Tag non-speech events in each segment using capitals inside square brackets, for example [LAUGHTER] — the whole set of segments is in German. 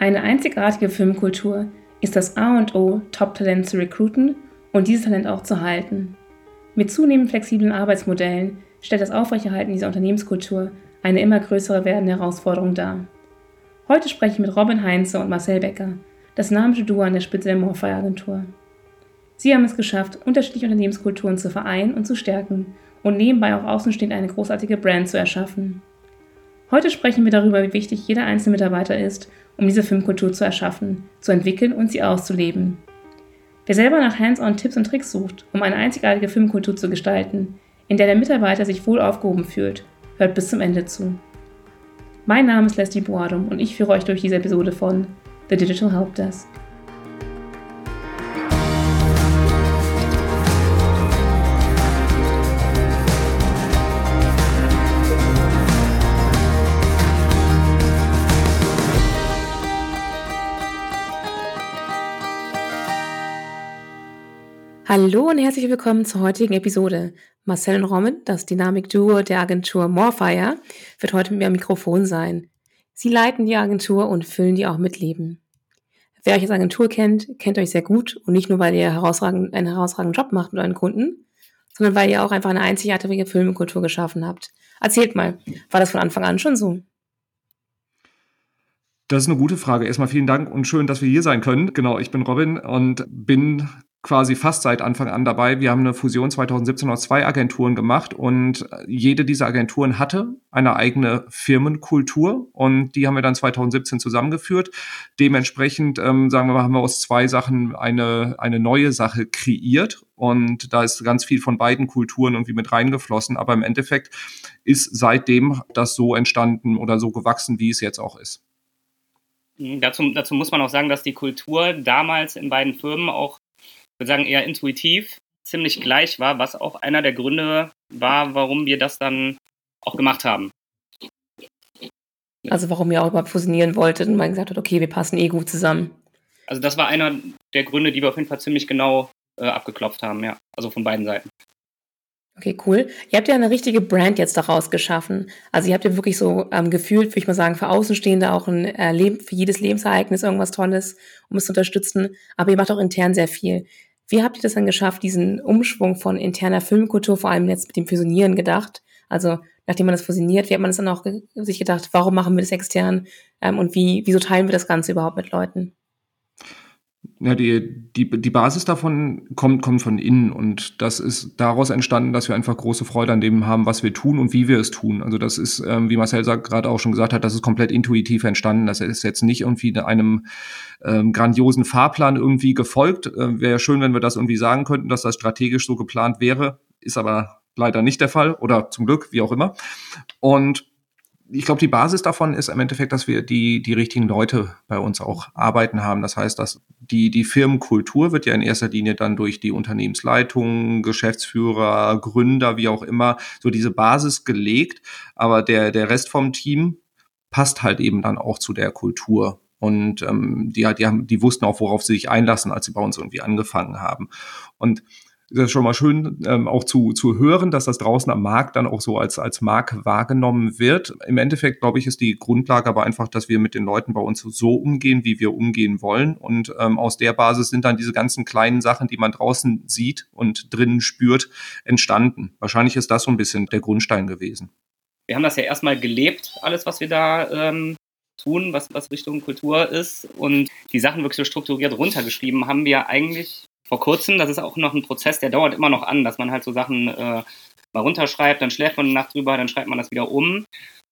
Eine einzigartige Filmkultur ist das A und O, Top-Talent zu recruiten und dieses Talent auch zu halten. Mit zunehmend flexiblen Arbeitsmodellen stellt das Aufrechterhalten dieser Unternehmenskultur eine immer größere werdende Herausforderung dar. Heute spreche ich mit Robin Heinze und Marcel Becker, das dynamische Duo an der Spitze der Morphy Agentur. Sie haben es geschafft, unterschiedliche Unternehmenskulturen zu vereinen und zu stärken und nebenbei auch außenstehend eine großartige Brand zu erschaffen. Heute sprechen wir darüber, wie wichtig jeder einzelne Mitarbeiter ist, um diese Filmkultur zu erschaffen, zu entwickeln und sie auszuleben. Wer selber nach Hands-on-Tipps und Tricks sucht, um eine einzigartige Filmkultur zu gestalten, in der der Mitarbeiter sich wohl aufgehoben fühlt, hört bis zum Ende zu. Mein Name ist Leslie Boadum und ich führe euch durch diese Episode von The Digital Help Hallo und herzlich willkommen zur heutigen Episode. Marcel und Roman, das Dynamik-Duo der Agentur Morfire, wird heute mit mir am Mikrofon sein. Sie leiten die Agentur und füllen die auch mit Leben. Wer euch als Agentur kennt, kennt euch sehr gut und nicht nur, weil ihr herausragend, einen herausragenden Job macht mit euren Kunden, sondern weil ihr auch einfach eine einzigartige Filmkultur geschaffen habt. Erzählt mal, war das von Anfang an schon so? Das ist eine gute Frage. Erstmal vielen Dank und schön, dass wir hier sein können. Genau, ich bin Robin und bin quasi fast seit Anfang an dabei. Wir haben eine Fusion 2017 aus zwei Agenturen gemacht und jede dieser Agenturen hatte eine eigene Firmenkultur und die haben wir dann 2017 zusammengeführt. Dementsprechend, ähm, sagen wir mal, haben wir aus zwei Sachen eine, eine neue Sache kreiert und da ist ganz viel von beiden Kulturen irgendwie mit reingeflossen. Aber im Endeffekt ist seitdem das so entstanden oder so gewachsen, wie es jetzt auch ist. Dazu, dazu muss man auch sagen, dass die Kultur damals in beiden Firmen auch würde sagen, eher intuitiv ziemlich gleich war, was auch einer der Gründe war, warum wir das dann auch gemacht haben. Also warum ihr auch überhaupt fusionieren wolltet und man gesagt hat, okay, wir passen eh gut zusammen. Also das war einer der Gründe, die wir auf jeden Fall ziemlich genau äh, abgeklopft haben, ja. Also von beiden Seiten. Okay, cool. Ihr habt ja eine richtige Brand jetzt daraus geschaffen. Also ihr habt ja wirklich so ähm, gefühlt, würde ich mal sagen, für Außenstehende auch ein äh, Leben, für jedes Lebensereignis irgendwas Tolles, um es zu unterstützen. Aber ihr macht auch intern sehr viel. Wie habt ihr das dann geschafft, diesen Umschwung von interner Filmkultur, vor allem jetzt mit dem Fusionieren gedacht? Also nachdem man das fusioniert, wie hat man das dann auch sich gedacht, warum machen wir das extern ähm, und wie, wieso teilen wir das Ganze überhaupt mit Leuten? Ja, die, die, die Basis davon kommt, kommt von innen und das ist daraus entstanden, dass wir einfach große Freude an dem haben, was wir tun und wie wir es tun. Also das ist, ähm, wie Marcel gerade auch schon gesagt hat, das ist komplett intuitiv entstanden. Das ist jetzt nicht irgendwie einem ähm, grandiosen Fahrplan irgendwie gefolgt. Äh, Wäre schön, wenn wir das irgendwie sagen könnten, dass das strategisch so geplant wäre, ist aber leider nicht der Fall oder zum Glück, wie auch immer. Und ich glaube, die Basis davon ist im Endeffekt, dass wir die, die richtigen Leute bei uns auch arbeiten haben. Das heißt, dass die, die Firmenkultur wird ja in erster Linie dann durch die Unternehmensleitung, Geschäftsführer, Gründer, wie auch immer, so diese Basis gelegt. Aber der, der Rest vom Team passt halt eben dann auch zu der Kultur. Und ähm, die, die, haben, die wussten auch, worauf sie sich einlassen, als sie bei uns irgendwie angefangen haben. Und das ist schon mal schön ähm, auch zu, zu hören, dass das draußen am Markt dann auch so als, als Marke wahrgenommen wird. Im Endeffekt, glaube ich, ist die Grundlage aber einfach, dass wir mit den Leuten bei uns so umgehen, wie wir umgehen wollen. Und ähm, aus der Basis sind dann diese ganzen kleinen Sachen, die man draußen sieht und drinnen spürt, entstanden. Wahrscheinlich ist das so ein bisschen der Grundstein gewesen. Wir haben das ja erstmal gelebt, alles, was wir da ähm, tun, was, was Richtung Kultur ist. Und die Sachen wirklich so strukturiert runtergeschrieben haben wir eigentlich vor kurzem. Das ist auch noch ein Prozess, der dauert immer noch an, dass man halt so Sachen äh, mal runterschreibt, dann schläft man eine Nacht drüber, dann schreibt man das wieder um.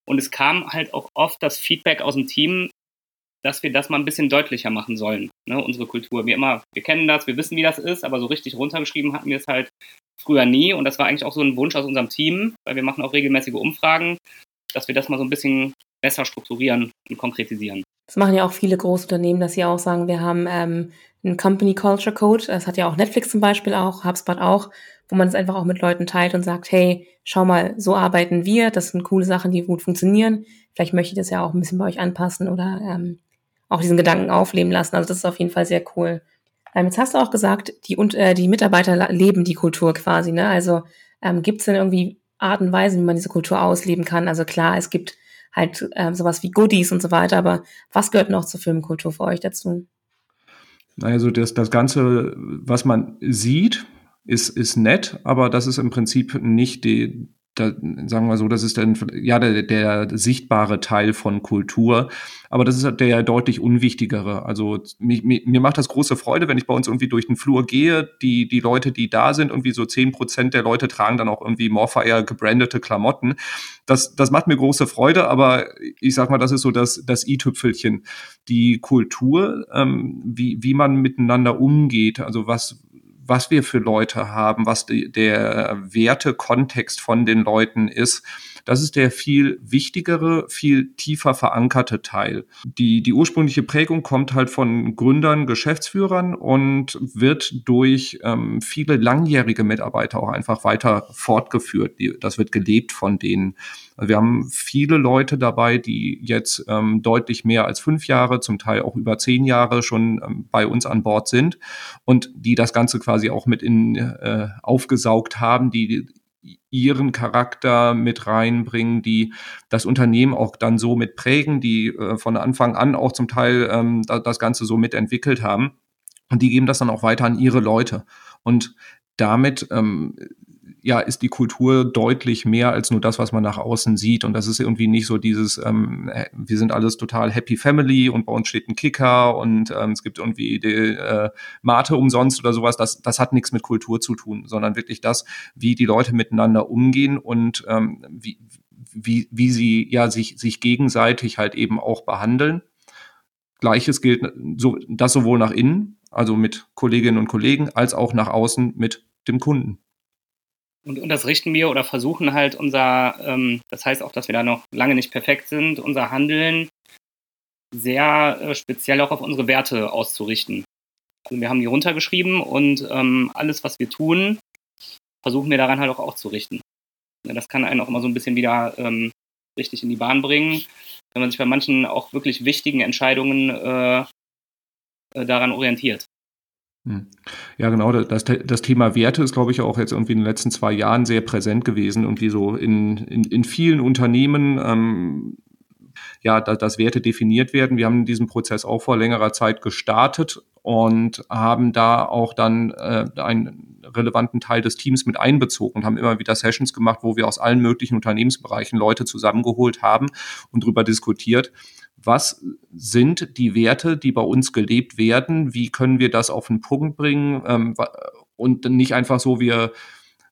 Und es kam halt auch oft das Feedback aus dem Team, dass wir das mal ein bisschen deutlicher machen sollen, ne, unsere Kultur. Wir immer, wir kennen das, wir wissen, wie das ist, aber so richtig runtergeschrieben hatten wir es halt früher nie. Und das war eigentlich auch so ein Wunsch aus unserem Team, weil wir machen auch regelmäßige Umfragen, dass wir das mal so ein bisschen besser strukturieren und konkretisieren. Das machen ja auch viele Großunternehmen, dass sie auch sagen, wir haben ähm, einen Company Culture Code. Das hat ja auch Netflix zum Beispiel auch, HubSpot auch, wo man es einfach auch mit Leuten teilt und sagt, hey, schau mal, so arbeiten wir. Das sind coole Sachen, die gut funktionieren. Vielleicht möchte ich das ja auch ein bisschen bei euch anpassen oder ähm, auch diesen Gedanken aufleben lassen. Also das ist auf jeden Fall sehr cool. Ähm, jetzt hast du auch gesagt, die, und, äh, die Mitarbeiter leben die Kultur quasi. Ne? Also ähm, gibt es denn irgendwie Art und Weise, wie man diese Kultur ausleben kann? Also klar, es gibt halt äh, sowas wie Goodies und so weiter. Aber was gehört noch zur Filmkultur für euch dazu? Also das, das Ganze, was man sieht, ist, ist nett, aber das ist im Prinzip nicht die, da, sagen wir so, das ist dann ja der, der sichtbare Teil von Kultur, aber das ist der deutlich unwichtigere. Also mir, mir macht das große Freude, wenn ich bei uns irgendwie durch den Flur gehe, die, die Leute, die da sind, irgendwie so zehn Prozent der Leute tragen dann auch irgendwie Morfire gebrandete Klamotten. Das, das macht mir große Freude, aber ich sag mal, das ist so das, das i-Tüpfelchen. Die Kultur, ähm, wie, wie man miteinander umgeht, also was, was wir für Leute haben, was die, der Wertekontext von den Leuten ist. Das ist der viel wichtigere, viel tiefer verankerte Teil. Die, die ursprüngliche Prägung kommt halt von Gründern, Geschäftsführern und wird durch ähm, viele langjährige Mitarbeiter auch einfach weiter fortgeführt. Das wird gelebt von denen. Also wir haben viele Leute dabei, die jetzt ähm, deutlich mehr als fünf Jahre, zum Teil auch über zehn Jahre schon ähm, bei uns an Bord sind und die das Ganze quasi auch mit in äh, aufgesaugt haben, die ihren Charakter mit reinbringen, die das Unternehmen auch dann so mit prägen, die äh, von Anfang an auch zum Teil ähm, das Ganze so mitentwickelt haben. Und die geben das dann auch weiter an ihre Leute. Und damit ähm, ja, ist die Kultur deutlich mehr als nur das, was man nach außen sieht. Und das ist irgendwie nicht so dieses, ähm, wir sind alles total Happy Family und bei uns steht ein Kicker und ähm, es gibt irgendwie die äh, Mate umsonst oder sowas. Das, das hat nichts mit Kultur zu tun, sondern wirklich das, wie die Leute miteinander umgehen und ähm, wie, wie, wie sie ja sich, sich gegenseitig halt eben auch behandeln. Gleiches gilt so, das sowohl nach innen, also mit Kolleginnen und Kollegen, als auch nach außen mit dem Kunden. Und, und das richten wir oder versuchen halt unser, ähm, das heißt auch, dass wir da noch lange nicht perfekt sind, unser Handeln sehr äh, speziell auch auf unsere Werte auszurichten. Also wir haben die runtergeschrieben und ähm, alles, was wir tun, versuchen wir daran halt auch auszurichten. Ja, das kann einen auch immer so ein bisschen wieder ähm, richtig in die Bahn bringen, wenn man sich bei manchen auch wirklich wichtigen Entscheidungen äh, äh, daran orientiert. Hm. Ja, genau. Das, das Thema Werte ist, glaube ich, auch jetzt irgendwie in den letzten zwei Jahren sehr präsent gewesen und wie so in, in, in vielen Unternehmen ähm, ja, da, dass Werte definiert werden. Wir haben diesen Prozess auch vor längerer Zeit gestartet und haben da auch dann äh, einen relevanten Teil des Teams mit einbezogen und haben immer wieder Sessions gemacht, wo wir aus allen möglichen Unternehmensbereichen Leute zusammengeholt haben und darüber diskutiert, was sind die Werte, die bei uns gelebt werden, wie können wir das auf den Punkt bringen ähm, und nicht einfach so, wir,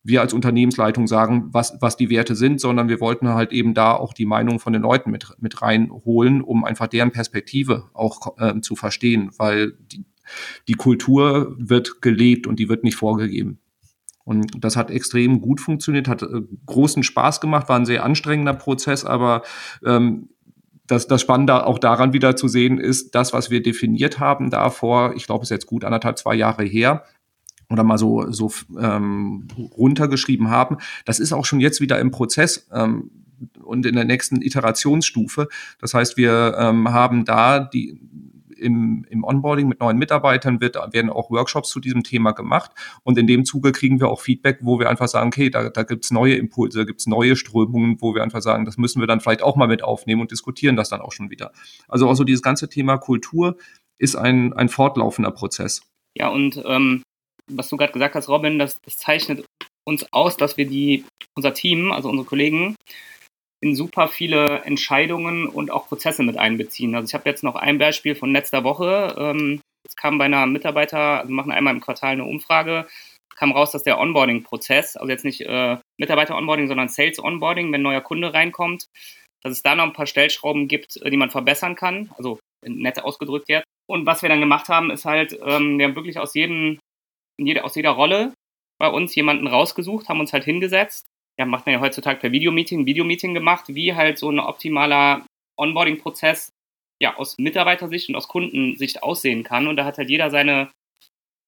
wir als Unternehmensleitung sagen, was, was die Werte sind, sondern wir wollten halt eben da auch die Meinung von den Leuten mit, mit reinholen, um einfach deren Perspektive auch äh, zu verstehen, weil die, die Kultur wird gelebt und die wird nicht vorgegeben. Und das hat extrem gut funktioniert, hat äh, großen Spaß gemacht, war ein sehr anstrengender Prozess, aber ähm, das, das Spannende auch daran wieder zu sehen ist, das, was wir definiert haben davor, ich glaube, es ist jetzt gut anderthalb, zwei Jahre her, oder mal so, so ähm, runtergeschrieben haben, das ist auch schon jetzt wieder im Prozess ähm, und in der nächsten Iterationsstufe. Das heißt, wir ähm, haben da die im, im Onboarding mit neuen Mitarbeitern wird, werden auch Workshops zu diesem Thema gemacht. Und in dem Zuge kriegen wir auch Feedback, wo wir einfach sagen, okay, da, da gibt's neue Impulse, da gibt's neue Strömungen, wo wir einfach sagen, das müssen wir dann vielleicht auch mal mit aufnehmen und diskutieren das dann auch schon wieder. Also auch so dieses ganze Thema Kultur ist ein, ein fortlaufender Prozess. Ja, und ähm, was du gerade gesagt hast, Robin, das, das zeichnet uns aus, dass wir die, unser Team, also unsere Kollegen, in super viele Entscheidungen und auch Prozesse mit einbeziehen. Also ich habe jetzt noch ein Beispiel von letzter Woche. Ähm, es kam bei einer Mitarbeiter, also wir machen einmal im Quartal eine Umfrage, kam raus, dass der Onboarding-Prozess, also jetzt nicht äh, Mitarbeiter-Onboarding, sondern Sales-Onboarding, wenn ein neuer Kunde reinkommt, dass es da noch ein paar Stellschrauben gibt, äh, die man verbessern kann, also nett ausgedrückt jetzt. Und was wir dann gemacht haben, ist halt, ähm, wir haben wirklich aus jedem, jede, aus jeder Rolle bei uns jemanden rausgesucht, haben uns halt hingesetzt ja, macht man ja heutzutage per Videomeeting, Videomeeting gemacht, wie halt so ein optimaler Onboarding-Prozess ja aus Mitarbeitersicht und aus Kundensicht aussehen kann. Und da hat halt jeder seine,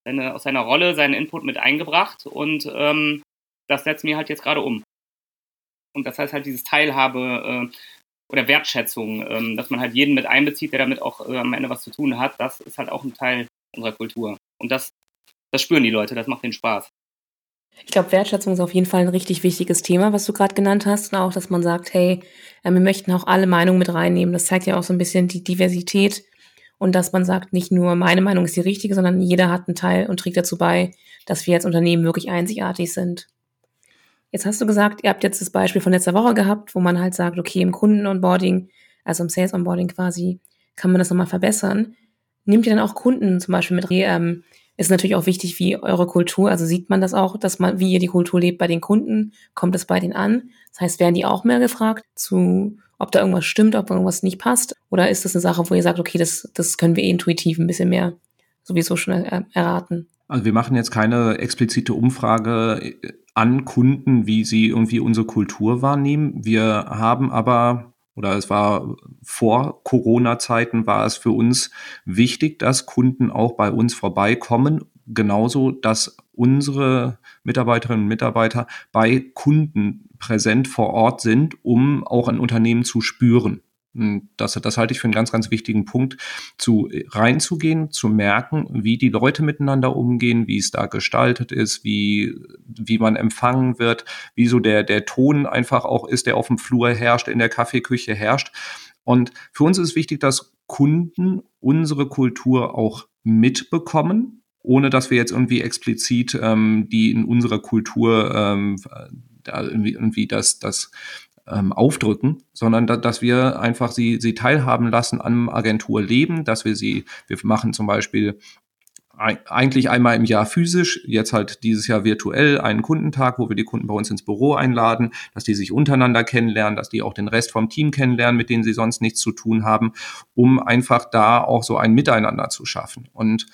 seine aus seiner Rolle seinen Input mit eingebracht und ähm, das setzt mir halt jetzt gerade um. Und das heißt halt dieses Teilhabe äh, oder Wertschätzung, ähm, dass man halt jeden mit einbezieht, der damit auch äh, am Ende was zu tun hat, das ist halt auch ein Teil unserer Kultur. Und das, das spüren die Leute, das macht den Spaß. Ich glaube, Wertschätzung ist auf jeden Fall ein richtig wichtiges Thema, was du gerade genannt hast. Und auch, dass man sagt, hey, äh, wir möchten auch alle Meinungen mit reinnehmen. Das zeigt ja auch so ein bisschen die Diversität und dass man sagt, nicht nur meine Meinung ist die richtige, sondern jeder hat einen Teil und trägt dazu bei, dass wir als Unternehmen wirklich einzigartig sind. Jetzt hast du gesagt, ihr habt jetzt das Beispiel von letzter Woche gehabt, wo man halt sagt, okay, im Kunden-Onboarding, also im Sales-Onboarding quasi, kann man das nochmal verbessern. Nehmt ihr dann auch Kunden zum Beispiel mit? Ähm, ist natürlich auch wichtig, wie eure Kultur, also sieht man das auch, dass man, wie ihr die Kultur lebt bei den Kunden, kommt es bei denen an? Das heißt, werden die auch mehr gefragt zu, ob da irgendwas stimmt, ob irgendwas nicht passt? Oder ist das eine Sache, wo ihr sagt, okay, das, das können wir intuitiv ein bisschen mehr sowieso schon er erraten? Also wir machen jetzt keine explizite Umfrage an Kunden, wie sie irgendwie unsere Kultur wahrnehmen. Wir haben aber oder es war vor Corona-Zeiten war es für uns wichtig, dass Kunden auch bei uns vorbeikommen. Genauso, dass unsere Mitarbeiterinnen und Mitarbeiter bei Kunden präsent vor Ort sind, um auch ein Unternehmen zu spüren. Das, das halte ich für einen ganz, ganz wichtigen Punkt, zu reinzugehen, zu merken, wie die Leute miteinander umgehen, wie es da gestaltet ist, wie, wie man empfangen wird, wie so der, der Ton einfach auch ist, der auf dem Flur herrscht, in der Kaffeeküche herrscht. Und für uns ist wichtig, dass Kunden unsere Kultur auch mitbekommen, ohne dass wir jetzt irgendwie explizit ähm, die in unserer Kultur ähm, irgendwie, irgendwie das, das ähm, aufdrücken, sondern da, dass wir einfach sie, sie teilhaben lassen am Agenturleben, dass wir sie, wir machen zum Beispiel eigentlich einmal im Jahr physisch, jetzt halt dieses Jahr virtuell einen Kundentag, wo wir die Kunden bei uns ins Büro einladen, dass die sich untereinander kennenlernen, dass die auch den Rest vom Team kennenlernen, mit denen sie sonst nichts zu tun haben, um einfach da auch so ein Miteinander zu schaffen. Und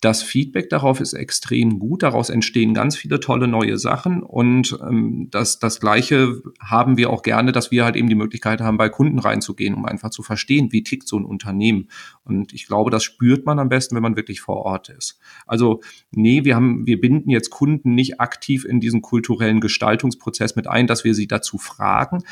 das Feedback darauf ist extrem gut. Daraus entstehen ganz viele tolle neue Sachen. Und ähm, das, das Gleiche haben wir auch gerne, dass wir halt eben die Möglichkeit haben, bei Kunden reinzugehen, um einfach zu verstehen, wie tickt so ein Unternehmen. Und ich glaube, das spürt man am besten, wenn man wirklich vor Ort ist. Also, nee, wir haben, wir binden jetzt Kunden nicht aktiv in diesen kulturellen Gestaltungsprozess mit ein, dass wir sie dazu fragen,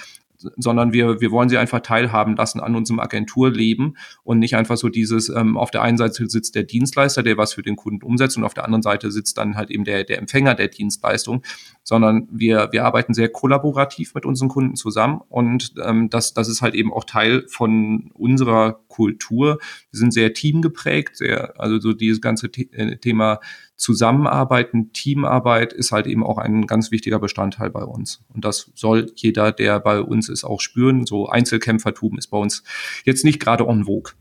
sondern wir, wir wollen sie einfach teilhaben lassen an unserem Agenturleben und nicht einfach so dieses, ähm, auf der einen Seite sitzt der Dienstleister, der was für den Kunden umsetzt und auf der anderen Seite sitzt dann halt eben der, der Empfänger der Dienstleistung, sondern wir, wir arbeiten sehr kollaborativ mit unseren Kunden zusammen und ähm, das, das ist halt eben auch Teil von unserer Kultur. Wir sind sehr teamgeprägt, sehr, also so dieses ganze äh, Thema Zusammenarbeiten, Teamarbeit ist halt eben auch ein ganz wichtiger Bestandteil bei uns. Und das soll jeder, der bei uns ist, auch spüren. So Einzelkämpfertum ist bei uns jetzt nicht gerade en vogue.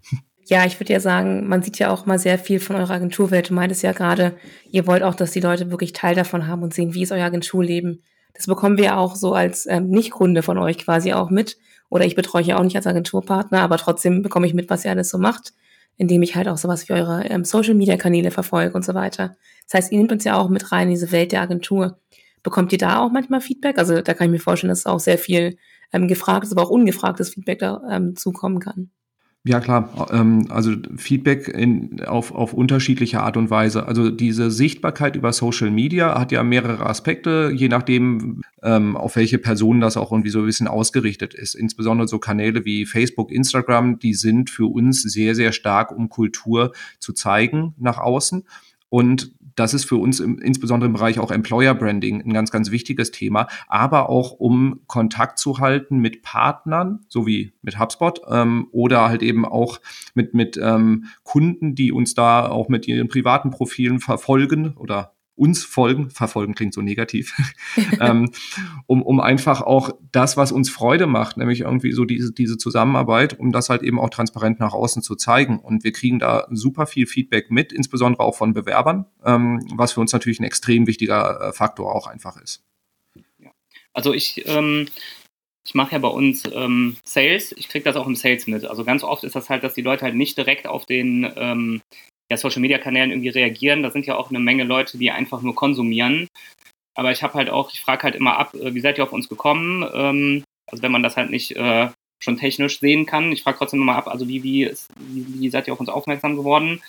Ja, ich würde ja sagen, man sieht ja auch mal sehr viel von eurer Agenturwelt. Du meintest ja gerade, ihr wollt auch, dass die Leute wirklich Teil davon haben und sehen, wie ist euer Agenturleben. Das bekommen wir auch so als ähm, Nicht-Kunde von euch quasi auch mit. Oder ich betreue ja auch nicht als Agenturpartner, aber trotzdem bekomme ich mit, was ihr alles so macht indem ich halt auch sowas wie eure ähm, Social-Media-Kanäle verfolge und so weiter. Das heißt, ihr nehmt uns ja auch mit rein in diese Welt der Agentur. Bekommt ihr da auch manchmal Feedback? Also da kann ich mir vorstellen, dass auch sehr viel ähm, gefragtes, aber auch ungefragtes Feedback da ähm, zukommen kann. Ja, klar. Ähm, also Feedback in, auf, auf unterschiedliche Art und Weise. Also diese Sichtbarkeit über Social Media hat ja mehrere Aspekte, je nachdem, ähm, auf welche Personen das auch irgendwie so ein bisschen ausgerichtet ist. Insbesondere so Kanäle wie Facebook, Instagram, die sind für uns sehr, sehr stark, um Kultur zu zeigen nach außen. Und das ist für uns im, insbesondere im Bereich auch Employer Branding ein ganz, ganz wichtiges Thema, aber auch um Kontakt zu halten mit Partnern, so wie mit HubSpot ähm, oder halt eben auch mit, mit ähm, Kunden, die uns da auch mit ihren privaten Profilen verfolgen oder uns folgen, verfolgen klingt so negativ, [LAUGHS] ähm, um, um einfach auch das, was uns Freude macht, nämlich irgendwie so diese, diese Zusammenarbeit, um das halt eben auch transparent nach außen zu zeigen. Und wir kriegen da super viel Feedback mit, insbesondere auch von Bewerbern, ähm, was für uns natürlich ein extrem wichtiger äh, Faktor auch einfach ist. Also ich, ähm, ich mache ja bei uns ähm, Sales, ich kriege das auch im Sales mit. Also ganz oft ist das halt, dass die Leute halt nicht direkt auf den ähm, ja, Social-Media-Kanälen irgendwie reagieren. Da sind ja auch eine Menge Leute, die einfach nur konsumieren. Aber ich habe halt auch, ich frage halt immer ab, äh, wie seid ihr auf uns gekommen? Ähm, also wenn man das halt nicht äh, schon technisch sehen kann. Ich frage trotzdem immer ab, also wie, wie, ist, wie, wie seid ihr auf uns aufmerksam geworden?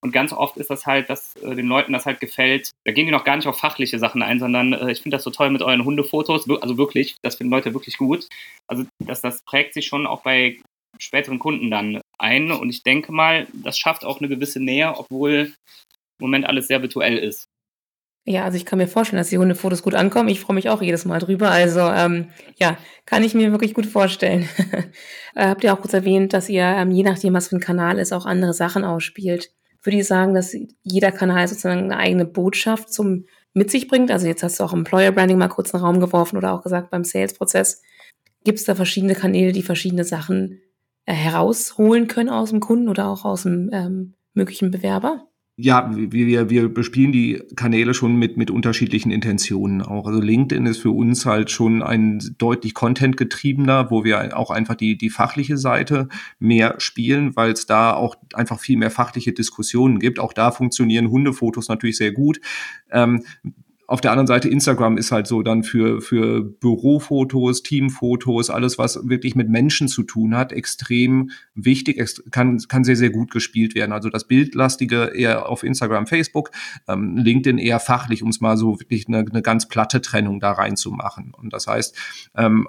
Und ganz oft ist das halt, dass äh, den Leuten das halt gefällt. Da gehen die noch gar nicht auf fachliche Sachen ein, sondern äh, ich finde das so toll mit euren Hundefotos. Also wirklich, das finden Leute wirklich gut. Also das, das prägt sich schon auch bei späteren Kunden dann ein. Und ich denke mal, das schafft auch eine gewisse Nähe, obwohl im Moment alles sehr virtuell ist. Ja, also ich kann mir vorstellen, dass die Hundefotos gut ankommen. Ich freue mich auch jedes Mal drüber. Also ähm, ja, kann ich mir wirklich gut vorstellen. [LAUGHS] äh, habt ihr auch kurz erwähnt, dass ihr, ähm, je nachdem, was für ein Kanal ist, auch andere Sachen ausspielt. Würde ich sagen, dass jeder Kanal sozusagen eine eigene Botschaft zum mit sich bringt? Also jetzt hast du auch Employer Branding mal kurz in den Raum geworfen oder auch gesagt beim Sales-Prozess. Gibt es da verschiedene Kanäle, die verschiedene Sachen äh, herausholen können aus dem Kunden oder auch aus dem ähm, möglichen Bewerber? ja, wir, wir bespielen die Kanäle schon mit, mit unterschiedlichen Intentionen auch. Also LinkedIn ist für uns halt schon ein deutlich contentgetriebener, wo wir auch einfach die, die fachliche Seite mehr spielen, weil es da auch einfach viel mehr fachliche Diskussionen gibt. Auch da funktionieren Hundefotos natürlich sehr gut. Ähm, auf der anderen Seite Instagram ist halt so dann für, für Bürofotos, Teamfotos, alles, was wirklich mit Menschen zu tun hat, extrem wichtig, kann, kann sehr, sehr gut gespielt werden. Also das Bildlastige eher auf Instagram, Facebook, ähm, LinkedIn eher fachlich, um es mal so wirklich eine, eine ganz platte Trennung da reinzumachen. Und das heißt, ähm,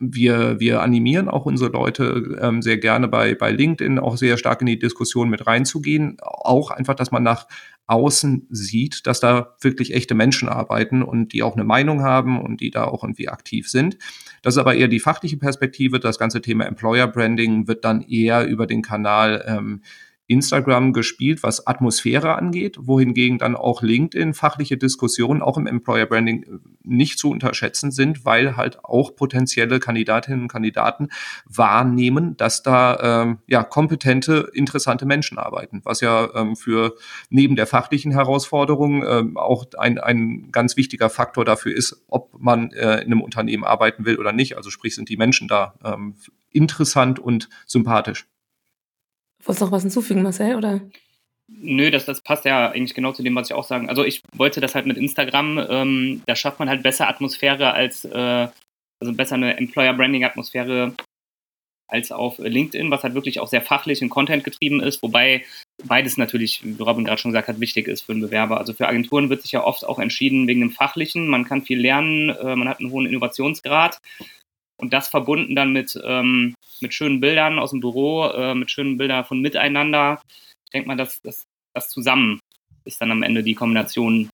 wir, wir animieren auch unsere Leute ähm, sehr gerne bei, bei LinkedIn auch sehr stark in die Diskussion mit reinzugehen. Auch einfach, dass man nach außen sieht, dass da wirklich echte Menschen arbeiten und die auch eine Meinung haben und die da auch irgendwie aktiv sind. Das ist aber eher die fachliche Perspektive. Das ganze Thema Employer Branding wird dann eher über den Kanal ähm, Instagram gespielt, was Atmosphäre angeht, wohingegen dann auch LinkedIn fachliche Diskussionen auch im Employer Branding äh, nicht zu unterschätzen sind, weil halt auch potenzielle Kandidatinnen und Kandidaten wahrnehmen, dass da ähm, ja kompetente, interessante Menschen arbeiten, was ja ähm, für neben der fachlichen Herausforderung ähm, auch ein, ein ganz wichtiger Faktor dafür ist, ob man äh, in einem Unternehmen arbeiten will oder nicht. Also sprich, sind die Menschen da ähm, interessant und sympathisch. Wolltest du noch was hinzufügen, Marcel, oder? Nö, das, das passt ja eigentlich genau zu dem, was ich auch sagen. Also ich wollte das halt mit Instagram, ähm, da schafft man halt besser Atmosphäre als, äh, also besser eine Employer-Branding-Atmosphäre als auf LinkedIn, was halt wirklich auch sehr fachlich und Content getrieben ist, wobei beides natürlich, wie Robin gerade schon gesagt hat, wichtig ist für einen Bewerber. Also für Agenturen wird sich ja oft auch entschieden wegen dem Fachlichen. Man kann viel lernen, äh, man hat einen hohen Innovationsgrad. Und das verbunden dann mit, ähm, mit schönen Bildern aus dem Büro, äh, mit schönen Bildern von Miteinander. Ich denke mal, dass das, das zusammen ist dann am Ende die Kombination,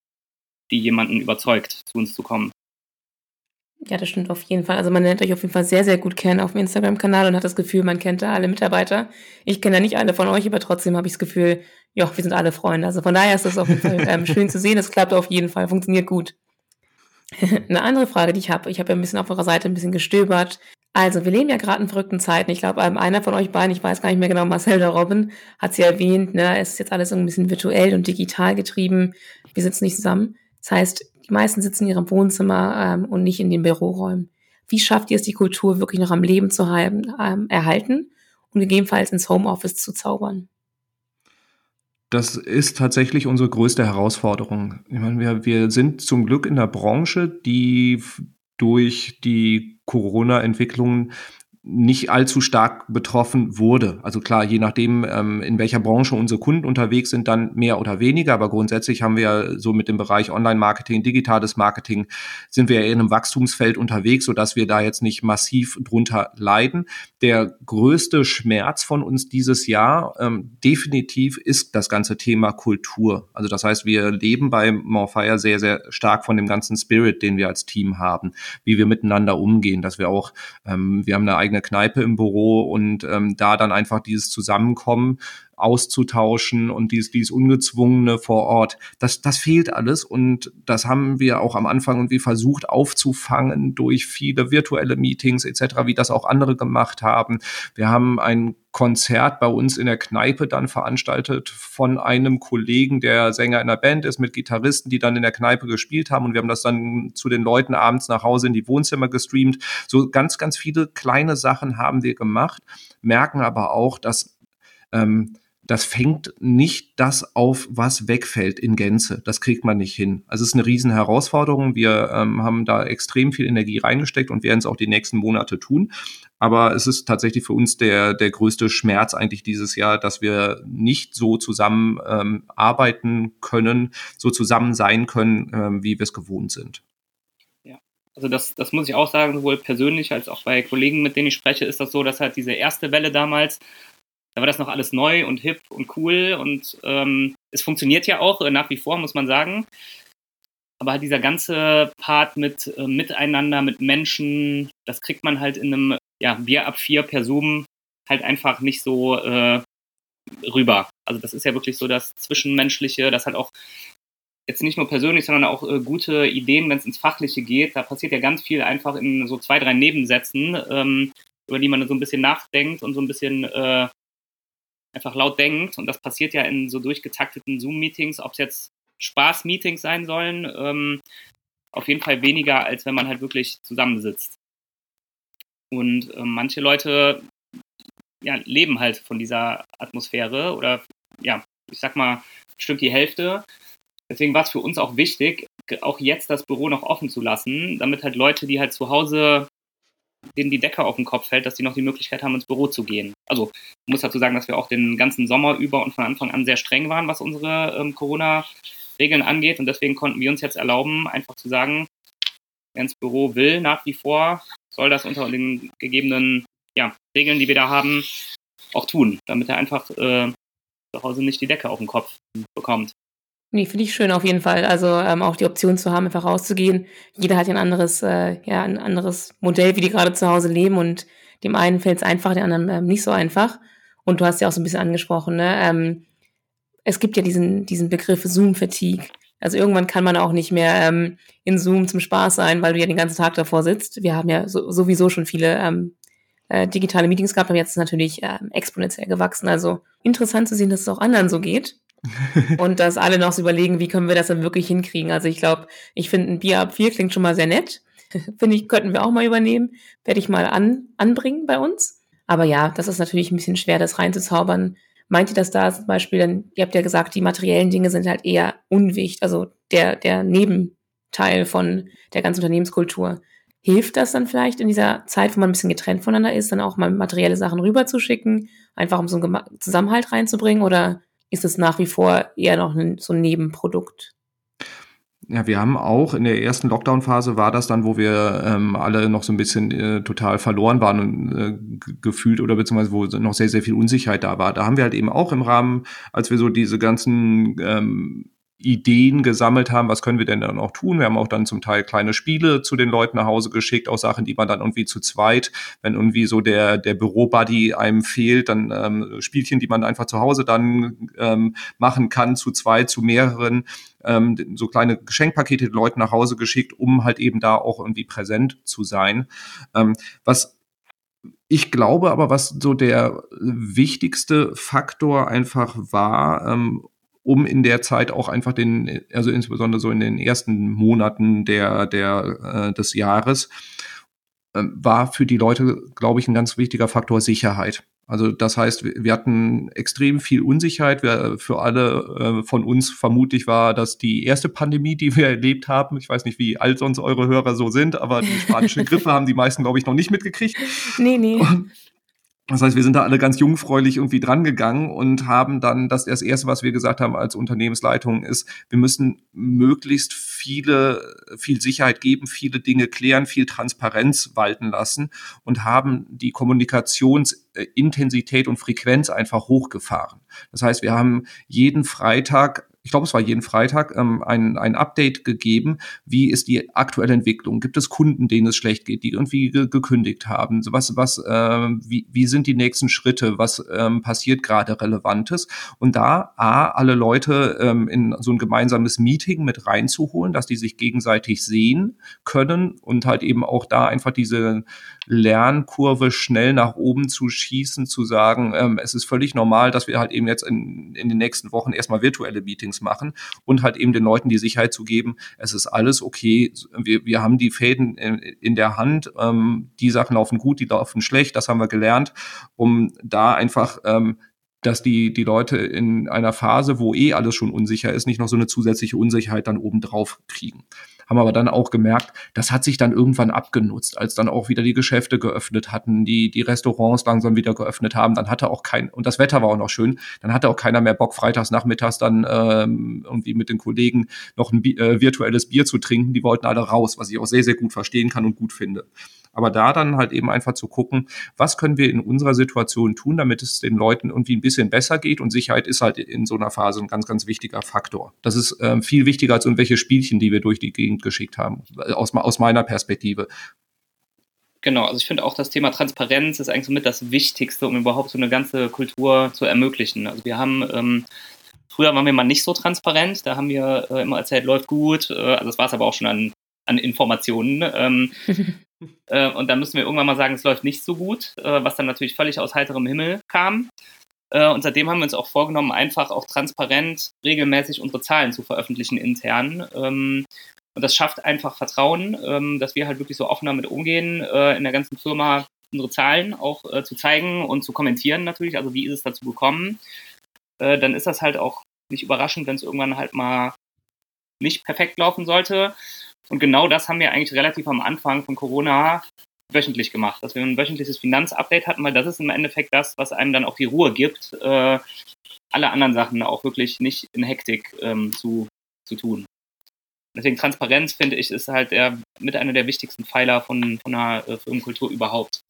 die jemanden überzeugt, zu uns zu kommen. Ja, das stimmt auf jeden Fall. Also man lernt euch auf jeden Fall sehr, sehr gut kennen auf dem Instagram-Kanal und hat das Gefühl, man kennt da alle Mitarbeiter. Ich kenne ja nicht alle von euch, aber trotzdem habe ich das Gefühl, ja, wir sind alle Freunde. Also von daher ist das auf jeden Fall ähm, schön zu sehen. Es klappt auf jeden Fall, funktioniert gut. [LAUGHS] Eine andere Frage, die ich habe, ich habe ja ein bisschen auf eurer Seite ein bisschen gestöbert. Also, wir leben ja gerade in verrückten Zeiten. Ich glaube, ähm, einer von euch beiden, ich weiß gar nicht mehr genau, Marcel oder Robin, hat sie erwähnt, ne, es ist jetzt alles ein bisschen virtuell und digital getrieben. Wir sitzen nicht zusammen. Das heißt, die meisten sitzen in ihrem Wohnzimmer ähm, und nicht in den Büroräumen. Wie schafft ihr es, die Kultur wirklich noch am Leben zu halten, ähm, erhalten und gegebenenfalls ins Homeoffice zu zaubern? Das ist tatsächlich unsere größte Herausforderung. Ich meine, wir, wir sind zum Glück in der Branche, die durch die Corona-Entwicklungen nicht allzu stark betroffen wurde. Also klar, je nachdem, ähm, in welcher Branche unsere Kunden unterwegs sind, dann mehr oder weniger. Aber grundsätzlich haben wir so mit dem Bereich Online-Marketing, digitales Marketing, sind wir in einem Wachstumsfeld unterwegs, sodass wir da jetzt nicht massiv drunter leiden. Der größte Schmerz von uns dieses Jahr ähm, definitiv ist das ganze Thema Kultur. Also das heißt, wir leben bei Morfire sehr, sehr stark von dem ganzen Spirit, den wir als Team haben, wie wir miteinander umgehen, dass wir auch, ähm, wir haben eine eigene eigene Kneipe im Büro und ähm, da dann einfach dieses Zusammenkommen auszutauschen und dieses, dieses Ungezwungene vor Ort, das, das fehlt alles und das haben wir auch am Anfang irgendwie versucht aufzufangen durch viele virtuelle Meetings etc., wie das auch andere gemacht haben. Wir haben ein Konzert bei uns in der Kneipe dann veranstaltet von einem Kollegen, der Sänger in der Band ist, mit Gitarristen, die dann in der Kneipe gespielt haben. Und wir haben das dann zu den Leuten abends nach Hause in die Wohnzimmer gestreamt. So ganz, ganz viele kleine Sachen haben wir gemacht, merken aber auch, dass ähm, das fängt nicht das auf, was wegfällt in Gänze. Das kriegt man nicht hin. Also es ist eine riesen Herausforderung. Wir ähm, haben da extrem viel Energie reingesteckt und werden es auch die nächsten Monate tun. Aber es ist tatsächlich für uns der, der größte Schmerz eigentlich dieses Jahr, dass wir nicht so zusammen ähm, arbeiten können, so zusammen sein können, ähm, wie wir es gewohnt sind. Ja, also das, das muss ich auch sagen, sowohl persönlich als auch bei Kollegen, mit denen ich spreche, ist das so, dass halt diese erste Welle damals da war das noch alles neu und hip und cool und ähm, es funktioniert ja auch äh, nach wie vor, muss man sagen. aber halt dieser ganze Part mit äh, Miteinander, mit Menschen, das kriegt man halt in einem ja, Bier ab vier per Zoom halt einfach nicht so äh, rüber. Also das ist ja wirklich so das Zwischenmenschliche, das halt auch jetzt nicht nur persönlich, sondern auch äh, gute Ideen, wenn es ins Fachliche geht. Da passiert ja ganz viel einfach in so zwei, drei Nebensätzen, ähm, über die man so ein bisschen nachdenkt und so ein bisschen äh, einfach laut denkt. Und das passiert ja in so durchgetakteten Zoom-Meetings, ob es jetzt Spaß-Meetings sein sollen, ähm, auf jeden Fall weniger, als wenn man halt wirklich zusammensitzt. Und äh, manche Leute ja, leben halt von dieser Atmosphäre oder ja, ich sag mal, bestimmt die Hälfte. Deswegen war es für uns auch wichtig, auch jetzt das Büro noch offen zu lassen, damit halt Leute, die halt zu Hause denen die Decke auf den Kopf fällt, dass die noch die Möglichkeit haben, ins Büro zu gehen. Also ich muss dazu sagen, dass wir auch den ganzen Sommer über und von Anfang an sehr streng waren, was unsere ähm, Corona-Regeln angeht. Und deswegen konnten wir uns jetzt erlauben, einfach zu sagen, wer ins Büro will, nach wie vor, soll das unter den gegebenen ja, Regeln, die wir da haben, auch tun, damit er einfach äh, zu Hause nicht die Decke auf den Kopf bekommt. Nee, finde ich schön auf jeden Fall. Also ähm, auch die Option zu haben, einfach rauszugehen. Jeder hat ja ein anderes, äh, ja, ein anderes Modell, wie die gerade zu Hause leben und dem einen fällt es einfach, dem anderen ähm, nicht so einfach. Und du hast ja auch so ein bisschen angesprochen, ne? Ähm, es gibt ja diesen, diesen Begriff Zoom-Fatigue. Also irgendwann kann man auch nicht mehr ähm, in Zoom zum Spaß sein, weil du ja den ganzen Tag davor sitzt. Wir haben ja so, sowieso schon viele ähm, äh, digitale Meetings gehabt, aber jetzt ist es natürlich äh, exponentiell gewachsen. Also interessant zu sehen, dass es auch anderen so geht. [LAUGHS] und dass alle noch so überlegen, wie können wir das dann wirklich hinkriegen. Also ich glaube, ich finde ein Bier ab vier klingt schon mal sehr nett. [LAUGHS] finde ich, könnten wir auch mal übernehmen. Werde ich mal an, anbringen bei uns. Aber ja, das ist natürlich ein bisschen schwer, das reinzuzaubern. Meint ihr das da zum Beispiel, denn ihr habt ja gesagt, die materiellen Dinge sind halt eher unwichtig, also der, der Nebenteil von der ganzen Unternehmenskultur. Hilft das dann vielleicht in dieser Zeit, wo man ein bisschen getrennt voneinander ist, dann auch mal materielle Sachen rüberzuschicken, einfach um so einen Zusammenhalt reinzubringen? Oder ist es nach wie vor eher noch ein, so ein Nebenprodukt? Ja, wir haben auch in der ersten Lockdown-Phase war das dann, wo wir ähm, alle noch so ein bisschen äh, total verloren waren und äh, gefühlt oder beziehungsweise wo noch sehr, sehr viel Unsicherheit da war. Da haben wir halt eben auch im Rahmen, als wir so diese ganzen ähm, Ideen gesammelt haben, was können wir denn dann auch tun. Wir haben auch dann zum Teil kleine Spiele zu den Leuten nach Hause geschickt, auch Sachen, die man dann irgendwie zu zweit, wenn irgendwie so der, der Büro-Buddy einem fehlt, dann ähm, Spielchen, die man einfach zu Hause dann ähm, machen kann, zu zweit, zu mehreren, ähm, so kleine Geschenkpakete den Leuten nach Hause geschickt, um halt eben da auch irgendwie präsent zu sein. Ähm, was ich glaube aber, was so der wichtigste Faktor einfach war, ähm, um in der Zeit auch einfach den, also insbesondere so in den ersten Monaten der, der, äh, des Jahres, äh, war für die Leute, glaube ich, ein ganz wichtiger Faktor Sicherheit. Also das heißt, wir hatten extrem viel Unsicherheit. Wir, für alle äh, von uns vermutlich war das die erste Pandemie, die wir [LAUGHS] erlebt haben. Ich weiß nicht, wie alt sonst eure Hörer so sind, aber die spanische [LAUGHS] Grippe haben die meisten, glaube ich, noch nicht mitgekriegt. Nee, nee. Und, das heißt, wir sind da alle ganz jungfräulich irgendwie drangegangen und haben dann das, das erste, was wir gesagt haben als Unternehmensleitung ist, wir müssen möglichst viele, viel Sicherheit geben, viele Dinge klären, viel Transparenz walten lassen und haben die Kommunikationsintensität und Frequenz einfach hochgefahren. Das heißt, wir haben jeden Freitag ich glaube, es war jeden Freitag, ähm, ein, ein Update gegeben. Wie ist die aktuelle Entwicklung? Gibt es Kunden, denen es schlecht geht, die irgendwie ge gekündigt haben? Was, was, äh, wie, wie sind die nächsten Schritte? Was ähm, passiert gerade Relevantes? Und da A, alle Leute ähm, in so ein gemeinsames Meeting mit reinzuholen, dass die sich gegenseitig sehen können und halt eben auch da einfach diese Lernkurve schnell nach oben zu schießen, zu sagen, ähm, es ist völlig normal, dass wir halt eben jetzt in, in den nächsten Wochen erstmal virtuelle Meetings machen und halt eben den Leuten die Sicherheit zu geben, es ist alles okay, wir, wir haben die Fäden in, in der Hand, ähm, die Sachen laufen gut, die laufen schlecht, das haben wir gelernt, um da einfach ähm, dass die, die Leute in einer Phase, wo eh alles schon unsicher ist, nicht noch so eine zusätzliche Unsicherheit dann obendrauf kriegen. Haben aber dann auch gemerkt, das hat sich dann irgendwann abgenutzt, als dann auch wieder die Geschäfte geöffnet hatten, die, die Restaurants langsam wieder geöffnet haben, dann hatte auch kein, und das Wetter war auch noch schön, dann hatte auch keiner mehr Bock, freitags nachmittags dann ähm, irgendwie mit den Kollegen noch ein äh, virtuelles Bier zu trinken. Die wollten alle raus, was ich auch sehr, sehr gut verstehen kann und gut finde. Aber da dann halt eben einfach zu gucken, was können wir in unserer Situation tun, damit es den Leuten irgendwie ein bisschen besser geht. Und Sicherheit ist halt in so einer Phase ein ganz, ganz wichtiger Faktor. Das ist ähm, viel wichtiger als irgendwelche Spielchen, die wir durch die Gegend geschickt haben, aus, aus meiner Perspektive. Genau, also ich finde auch das Thema Transparenz ist eigentlich somit das Wichtigste, um überhaupt so eine ganze Kultur zu ermöglichen. Also wir haben ähm, Früher waren wir mal nicht so transparent, da haben wir äh, immer erzählt, läuft gut, äh, also das war es aber auch schon an, an Informationen. Ähm, [LAUGHS] äh, und dann müssen wir irgendwann mal sagen, es läuft nicht so gut, äh, was dann natürlich völlig aus heiterem Himmel kam. Äh, und seitdem haben wir uns auch vorgenommen, einfach auch transparent regelmäßig unsere Zahlen zu veröffentlichen intern. Ähm, und das schafft einfach Vertrauen, ähm, dass wir halt wirklich so offen damit umgehen, äh, in der ganzen Firma unsere Zahlen auch zu zeigen und zu kommentieren natürlich. Also wie ist es dazu gekommen? äh, dann ist das halt auch nicht überraschend, wenn es irgendwann halt mal nicht perfekt laufen sollte. Und genau das haben wir eigentlich relativ am Anfang von Corona wöchentlich gemacht, dass wir ein wöchentliches Finanzupdate hatten, weil das ist im Endeffekt das, was einem dann auch die Ruhe gibt, äh, alle anderen Sachen auch wirklich nicht in Hektik ähm, zu, zu tun. Deswegen Transparenz, finde ich, ist halt der, mit einer der wichtigsten Pfeiler von, von einer äh, Firmenkultur überhaupt.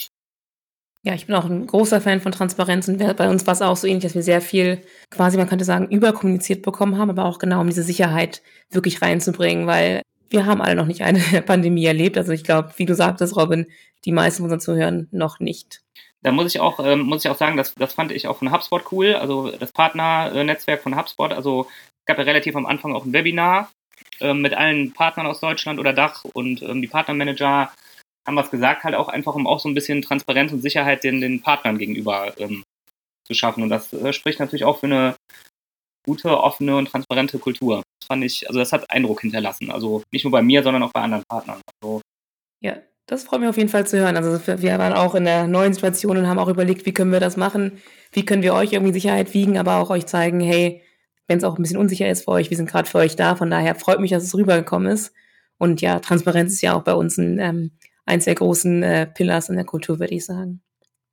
Ja, ich bin auch ein großer Fan von Transparenz und bei uns war es auch so ähnlich, dass wir sehr viel quasi, man könnte sagen, überkommuniziert bekommen haben, aber auch genau um diese Sicherheit wirklich reinzubringen, weil wir haben alle noch nicht eine [LAUGHS] Pandemie erlebt. Also ich glaube, wie du sagtest, Robin, die meisten von unseren Zuhörern noch nicht. Da muss ich auch, ähm, muss ich auch sagen, das, das fand ich auch von HubSpot cool, also das Partnernetzwerk von HubSpot. Also es gab ja relativ am Anfang auch ein Webinar ähm, mit allen Partnern aus Deutschland oder Dach und ähm, die Partnermanager haben was gesagt, halt auch einfach, um auch so ein bisschen Transparenz und Sicherheit den, den Partnern gegenüber ähm, zu schaffen. Und das äh, spricht natürlich auch für eine gute, offene und transparente Kultur. Das fand ich, also das hat Eindruck hinterlassen. Also nicht nur bei mir, sondern auch bei anderen Partnern. Also, ja, das freut mich auf jeden Fall zu hören. Also wir waren auch in der neuen Situation und haben auch überlegt, wie können wir das machen? Wie können wir euch irgendwie Sicherheit wiegen, aber auch euch zeigen, hey, wenn es auch ein bisschen unsicher ist für euch, wir sind gerade für euch da. Von daher freut mich, dass es rübergekommen ist. Und ja, Transparenz ist ja auch bei uns ein ähm, eins der großen äh, Pillars in der Kultur, würde ich sagen.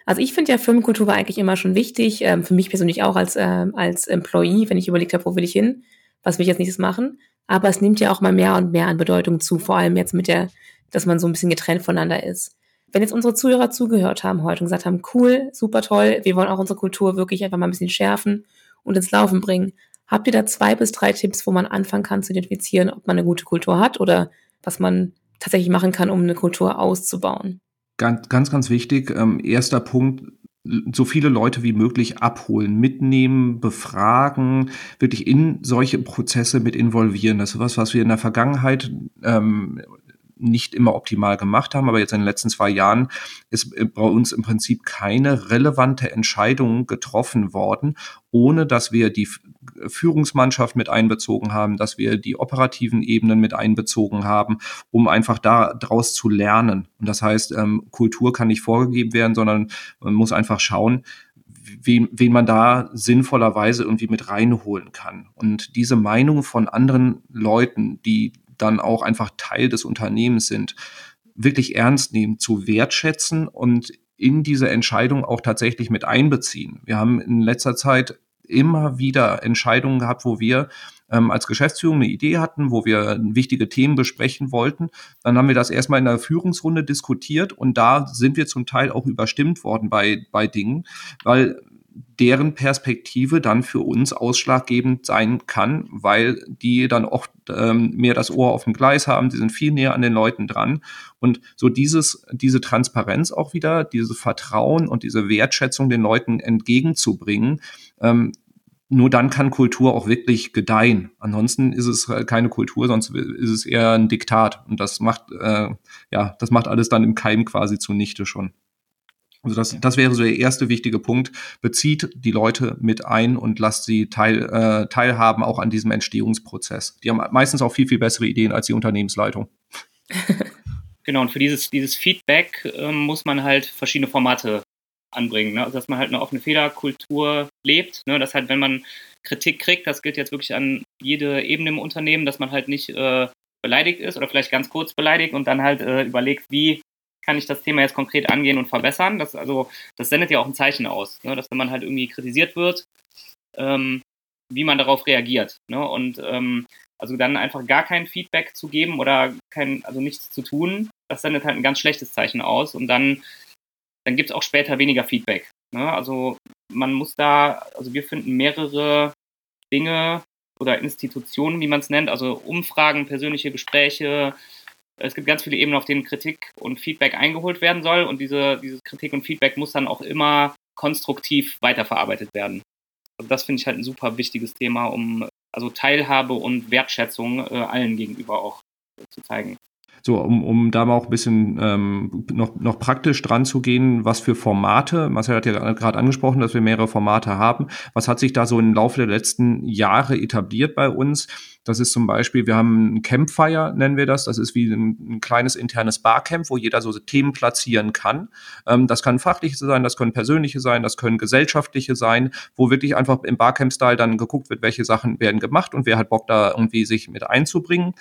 Also ich finde ja, Firmenkultur war eigentlich immer schon wichtig, ähm, für mich persönlich auch als, äh, als Employee, wenn ich überlegt habe, wo will ich hin, was will ich als nächstes machen. Aber es nimmt ja auch mal mehr und mehr an Bedeutung zu, vor allem jetzt mit der, dass man so ein bisschen getrennt voneinander ist. Wenn jetzt unsere Zuhörer zugehört haben heute und gesagt haben, cool, super toll, wir wollen auch unsere Kultur wirklich einfach mal ein bisschen schärfen und ins Laufen bringen, habt ihr da zwei bis drei Tipps, wo man anfangen kann zu identifizieren, ob man eine gute Kultur hat oder was man tatsächlich machen kann, um eine Kultur auszubauen. Ganz, ganz, ganz wichtig. Ähm, erster Punkt, so viele Leute wie möglich abholen, mitnehmen, befragen, wirklich in solche Prozesse mit involvieren. Das ist was, was wir in der Vergangenheit ähm, nicht immer optimal gemacht haben, aber jetzt in den letzten zwei Jahren ist bei uns im Prinzip keine relevante Entscheidung getroffen worden, ohne dass wir die Führungsmannschaft mit einbezogen haben, dass wir die operativen Ebenen mit einbezogen haben, um einfach daraus zu lernen. Und das heißt, ähm, Kultur kann nicht vorgegeben werden, sondern man muss einfach schauen, wen, wen man da sinnvollerweise irgendwie mit reinholen kann. Und diese Meinung von anderen Leuten, die dann auch einfach Teil des Unternehmens sind, wirklich ernst nehmen, zu wertschätzen und in diese Entscheidung auch tatsächlich mit einbeziehen. Wir haben in letzter Zeit immer wieder Entscheidungen gehabt, wo wir ähm, als Geschäftsführung eine Idee hatten, wo wir wichtige Themen besprechen wollten. Dann haben wir das erstmal in der Führungsrunde diskutiert und da sind wir zum Teil auch überstimmt worden bei, bei Dingen, weil deren Perspektive dann für uns ausschlaggebend sein kann, weil die dann oft ähm, mehr das Ohr auf dem Gleis haben, die sind viel näher an den Leuten dran. Und so dieses, diese Transparenz auch wieder, dieses Vertrauen und diese Wertschätzung den Leuten entgegenzubringen, ähm, nur dann kann Kultur auch wirklich gedeihen. Ansonsten ist es keine Kultur, sonst ist es eher ein Diktat. Und das macht, äh, ja, das macht alles dann im Keim quasi zunichte schon. Also das, das wäre so der erste wichtige Punkt. Bezieht die Leute mit ein und lasst sie teil, äh, teilhaben auch an diesem Entstehungsprozess. Die haben meistens auch viel, viel bessere Ideen als die Unternehmensleitung. [LAUGHS] genau, und für dieses, dieses Feedback ähm, muss man halt verschiedene Formate anbringen. Ne? Also dass man halt eine offene Fehlerkultur lebt. Ne? Dass halt, wenn man Kritik kriegt, das gilt jetzt wirklich an jede Ebene im Unternehmen, dass man halt nicht äh, beleidigt ist oder vielleicht ganz kurz beleidigt und dann halt äh, überlegt, wie kann ich das Thema jetzt konkret angehen und verbessern. Das, also, das sendet ja auch ein Zeichen aus, ne? dass wenn man halt irgendwie kritisiert wird, ähm, wie man darauf reagiert. Ne? Und ähm, also dann einfach gar kein Feedback zu geben oder kein, also nichts zu tun, das sendet halt ein ganz schlechtes Zeichen aus und dann, dann gibt es auch später weniger Feedback. Ne? Also man muss da, also wir finden mehrere Dinge oder Institutionen, wie man es nennt, also Umfragen, persönliche Gespräche. Es gibt ganz viele Ebenen, auf denen Kritik und Feedback eingeholt werden soll und diese, dieses Kritik und Feedback muss dann auch immer konstruktiv weiterverarbeitet werden. Also das finde ich halt ein super wichtiges Thema, um also Teilhabe und Wertschätzung äh, allen gegenüber auch äh, zu zeigen. So, um, um da mal auch ein bisschen ähm, noch, noch praktisch dran zu gehen, was für Formate, Marcel hat ja gerade angesprochen, dass wir mehrere Formate haben. Was hat sich da so im Laufe der letzten Jahre etabliert bei uns? Das ist zum Beispiel, wir haben ein Campfire, nennen wir das. Das ist wie ein, ein kleines internes Barcamp, wo jeder so Themen platzieren kann. Ähm, das kann fachliche sein, das können persönliche sein, das können gesellschaftliche sein, wo wirklich einfach im Barcamp-Style dann geguckt wird, welche Sachen werden gemacht und wer hat Bock da irgendwie sich mit einzubringen.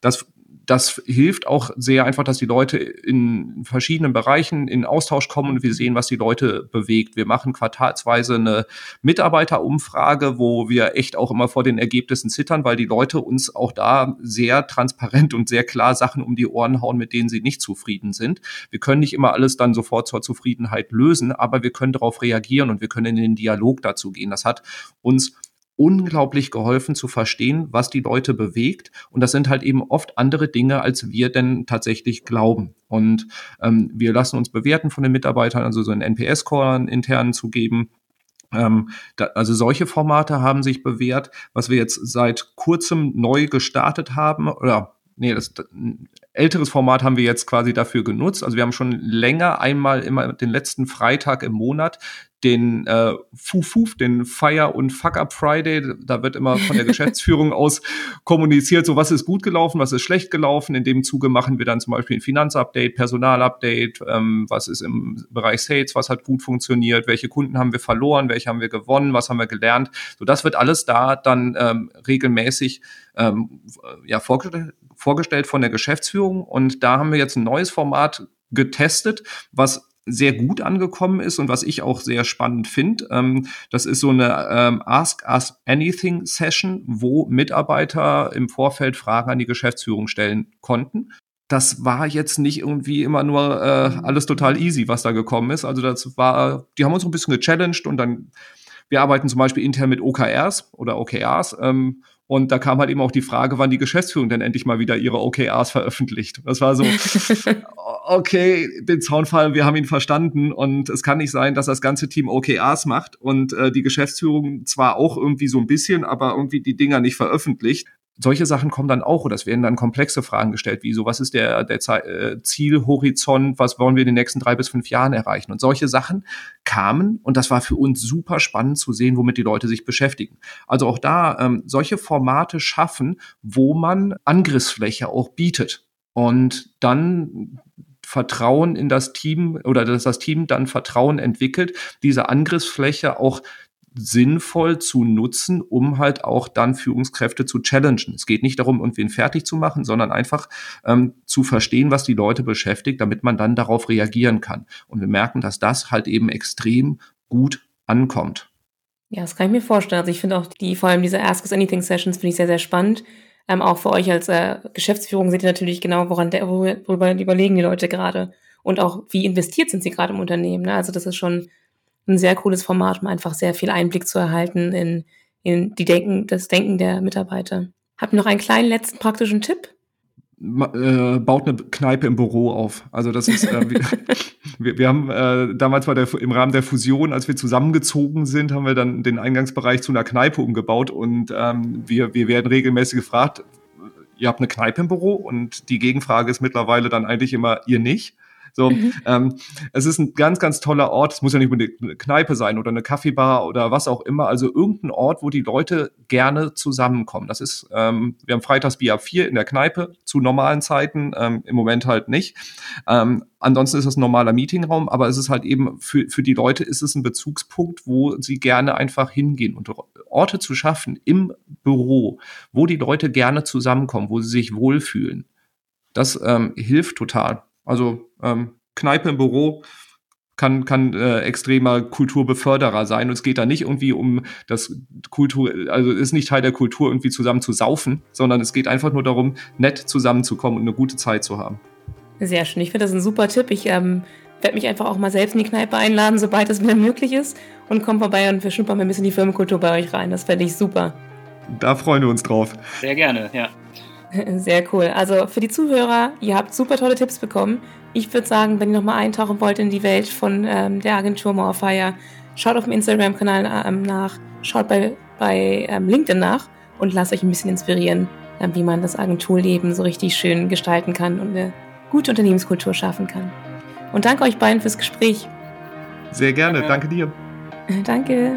Das das hilft auch sehr einfach, dass die Leute in verschiedenen Bereichen in Austausch kommen und wir sehen, was die Leute bewegt. Wir machen quartalsweise eine Mitarbeiterumfrage, wo wir echt auch immer vor den Ergebnissen zittern, weil die Leute uns auch da sehr transparent und sehr klar Sachen um die Ohren hauen, mit denen sie nicht zufrieden sind. Wir können nicht immer alles dann sofort zur Zufriedenheit lösen, aber wir können darauf reagieren und wir können in den Dialog dazu gehen. Das hat uns unglaublich geholfen zu verstehen, was die Leute bewegt. Und das sind halt eben oft andere Dinge, als wir denn tatsächlich glauben. Und ähm, wir lassen uns bewerten von den Mitarbeitern, also so einen NPS-Score intern zu geben. Ähm, da, also solche Formate haben sich bewährt. Was wir jetzt seit kurzem neu gestartet haben, oder nee, das, älteres Format haben wir jetzt quasi dafür genutzt. Also wir haben schon länger einmal immer den letzten Freitag im Monat den äh, Fufuf, den Fire und Fuck Up Friday. Da wird immer von der [LAUGHS] Geschäftsführung aus kommuniziert, so was ist gut gelaufen, was ist schlecht gelaufen. In dem Zuge machen wir dann zum Beispiel ein Finanzupdate, Personalupdate, ähm, was ist im Bereich Sales, was hat gut funktioniert, welche Kunden haben wir verloren, welche haben wir gewonnen, was haben wir gelernt. So, das wird alles da dann ähm, regelmäßig ähm, ja, vorgestellt, vorgestellt von der Geschäftsführung. Und da haben wir jetzt ein neues Format getestet, was sehr gut angekommen ist und was ich auch sehr spannend finde. Ähm, das ist so eine ähm, Ask Us Anything Session, wo Mitarbeiter im Vorfeld Fragen an die Geschäftsführung stellen konnten. Das war jetzt nicht irgendwie immer nur äh, alles total easy, was da gekommen ist. Also das war, die haben uns ein bisschen gechallenged und dann, wir arbeiten zum Beispiel intern mit OKRs oder OKRs. Ähm, und da kam halt eben auch die Frage, wann die Geschäftsführung denn endlich mal wieder ihre OKRs veröffentlicht. Das war so, [LAUGHS] okay, den Zaunfall, wir haben ihn verstanden und es kann nicht sein, dass das ganze Team OKRs macht und äh, die Geschäftsführung zwar auch irgendwie so ein bisschen, aber irgendwie die Dinger nicht veröffentlicht solche Sachen kommen dann auch oder es werden dann komplexe Fragen gestellt, wie so, was ist der, der äh, Zielhorizont, was wollen wir in den nächsten drei bis fünf Jahren erreichen? Und solche Sachen kamen und das war für uns super spannend zu sehen, womit die Leute sich beschäftigen. Also auch da ähm, solche Formate schaffen, wo man Angriffsfläche auch bietet und dann Vertrauen in das Team oder dass das Team dann Vertrauen entwickelt, diese Angriffsfläche auch sinnvoll zu nutzen, um halt auch dann Führungskräfte zu challengen. Es geht nicht darum, irgendwen fertig zu machen, sondern einfach ähm, zu verstehen, was die Leute beschäftigt, damit man dann darauf reagieren kann. Und wir merken, dass das halt eben extrem gut ankommt. Ja, das kann ich mir vorstellen. Also ich finde auch die, vor allem diese Ask Us Anything Sessions finde ich sehr, sehr spannend. Ähm, auch für euch als äh, Geschäftsführung seht ihr natürlich genau, woran der, worüber überlegen die Leute gerade und auch wie investiert sind sie gerade im Unternehmen. Ne? Also das ist schon ein sehr cooles Format, um einfach sehr viel Einblick zu erhalten in, in die Denken, das Denken der Mitarbeiter. Habt ihr noch einen kleinen letzten praktischen Tipp? Äh, baut eine Kneipe im Büro auf. Also das ist, äh, wir, [LAUGHS] wir haben äh, damals bei der, im Rahmen der Fusion, als wir zusammengezogen sind, haben wir dann den Eingangsbereich zu einer Kneipe umgebaut und ähm, wir, wir werden regelmäßig gefragt, ihr habt eine Kneipe im Büro und die Gegenfrage ist mittlerweile dann eigentlich immer, ihr nicht. So, mhm. ähm, es ist ein ganz, ganz toller Ort. Es muss ja nicht eine Kneipe sein oder eine Kaffeebar oder was auch immer. Also irgendein Ort, wo die Leute gerne zusammenkommen. Das ist, ähm, wir haben freitags Bier ab vier in der Kneipe zu normalen Zeiten, ähm, im Moment halt nicht. Ähm, ansonsten ist es ein normaler Meetingraum, aber es ist halt eben für, für die Leute ist es ein Bezugspunkt, wo sie gerne einfach hingehen. Und Orte zu schaffen im Büro, wo die Leute gerne zusammenkommen, wo sie sich wohlfühlen, das ähm, hilft total. Also ähm, Kneipe im Büro kann, kann äh, extremer Kulturbeförderer sein. Und es geht da nicht irgendwie um das Kultur, also ist nicht Teil der Kultur, irgendwie zusammen zu saufen, sondern es geht einfach nur darum, nett zusammenzukommen und eine gute Zeit zu haben. Sehr schön. Ich finde das ein super Tipp. Ich ähm, werde mich einfach auch mal selbst in die Kneipe einladen, sobald es wieder [LAUGHS] möglich ist. Und komme vorbei und wir schnuppern ein bisschen die Firmenkultur bei euch rein. Das fände ich super. Da freuen wir uns drauf. Sehr gerne, ja. [LAUGHS] Sehr cool. Also für die Zuhörer, ihr habt super tolle Tipps bekommen. Ich würde sagen, wenn ihr nochmal eintauchen wollt in die Welt von ähm, der Agentur Mauerfeier, schaut auf dem Instagram-Kanal ähm, nach, schaut bei, bei ähm, LinkedIn nach und lasst euch ein bisschen inspirieren, ähm, wie man das Agenturleben so richtig schön gestalten kann und eine gute Unternehmenskultur schaffen kann. Und danke euch beiden fürs Gespräch. Sehr gerne, danke dir. Danke.